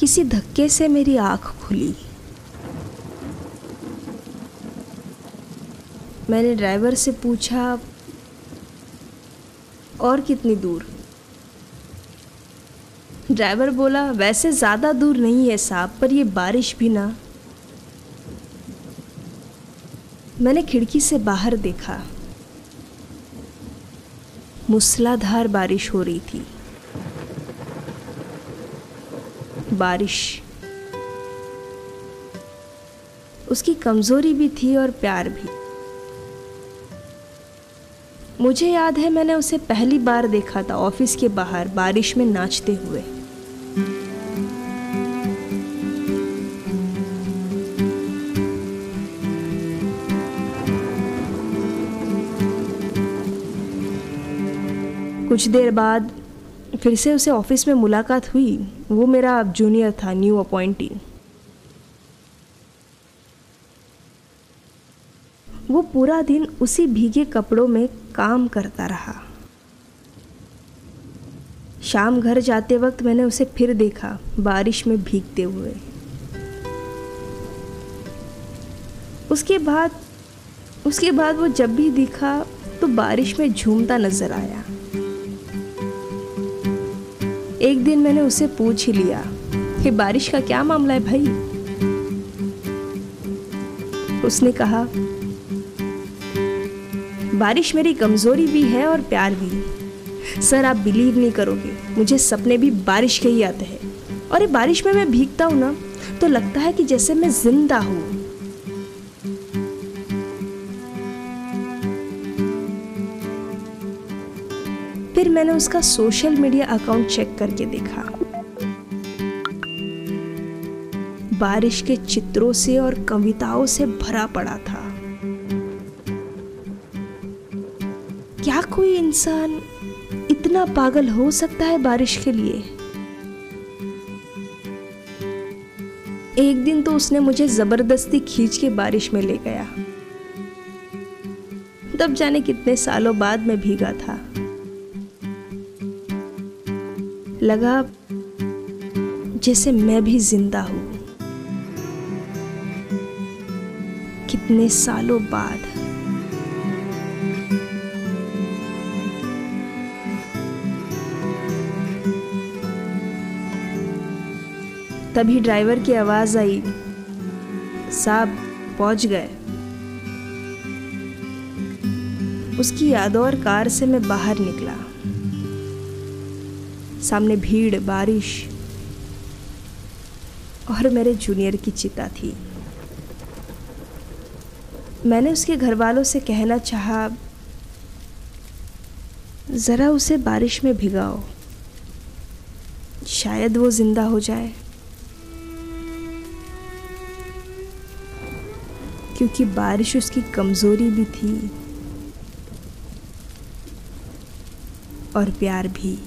किसी धक्के से मेरी आँख खुली। मैंने ड्राइवर से पूछा, और कितनी दूर? ड्राइवर बोला, वैसे ज़्यादा दूर नहीं है साहब, पर ये बारिश भी ना। मैंने खिड़की से बाहर देखा। मूसलाधार बारिश हो रही थी। बारिश। उसकी कमज़ोरी भी थी और प्यार भी। मुझे याद है मैंने उसे पहली बार देखा था ऑफ़िस के बाहर, बारिश में नाचते हुए। कुछ देर बाद फिर से उसे ऑफ़िस में मुलाकात हुई। वो मेरा अब जूनियर था, न्यू अपॉइंटी। वो पूरा दिन उसी भीगे कपड़ों में काम करता रहा। शाम घर जाते वक्त मैंने उसे फिर देखा, बारिश में भीगते हुए। उसके बाद उसके बाद वो जब भी दिखा तो बारिश में झूमता नज़र आया। एक दिन मैंने उसे पूछ ही लिया कि बारिश का क्या मामला है भाई? उसने कहा, बारिश मेरी कमज़ोरी भी है और प्यार भी। सर, आप बिलीव नहीं करोगे, मुझे सपने भी बारिश के ही आते हैं। और ये बारिश में मैं भीगता हूँ ना तो लगता है कि जैसे मैं ज़िंदा हूँ। फिर मैंने उसका सोशल मीडिया अकाउंट चेक करके देखा। बारिश के चित्रों से और कविताओं से भरा पड़ा था। क्या कोई इंसान इतना पागल हो सकता है बारिश के लिए? एक दिन तो उसने मुझे ज़बरदस्ती खींच के बारिश में ले गया। तब जाने कितने सालों बाद मैं भीगा था। लगा जैसे मैं भी ज़िंदा हूँ। कितने सालों बाद तभी ड्राइवर की आवाज़ आई, साहब पहुँच गए। उसकी यादों और कार से मैं बाहर निकला। सामने भीड़, बारिश और मेरे जूनियर की चिता थी। मैंने उसके घर वालों से कहना चाहा, ज़रा उसे बारिश में भिगाओ। शायद वो ज़िंदा हो जाए। क्योंकि बारिश उसकी कमज़ोरी भी थी और प्यार भी।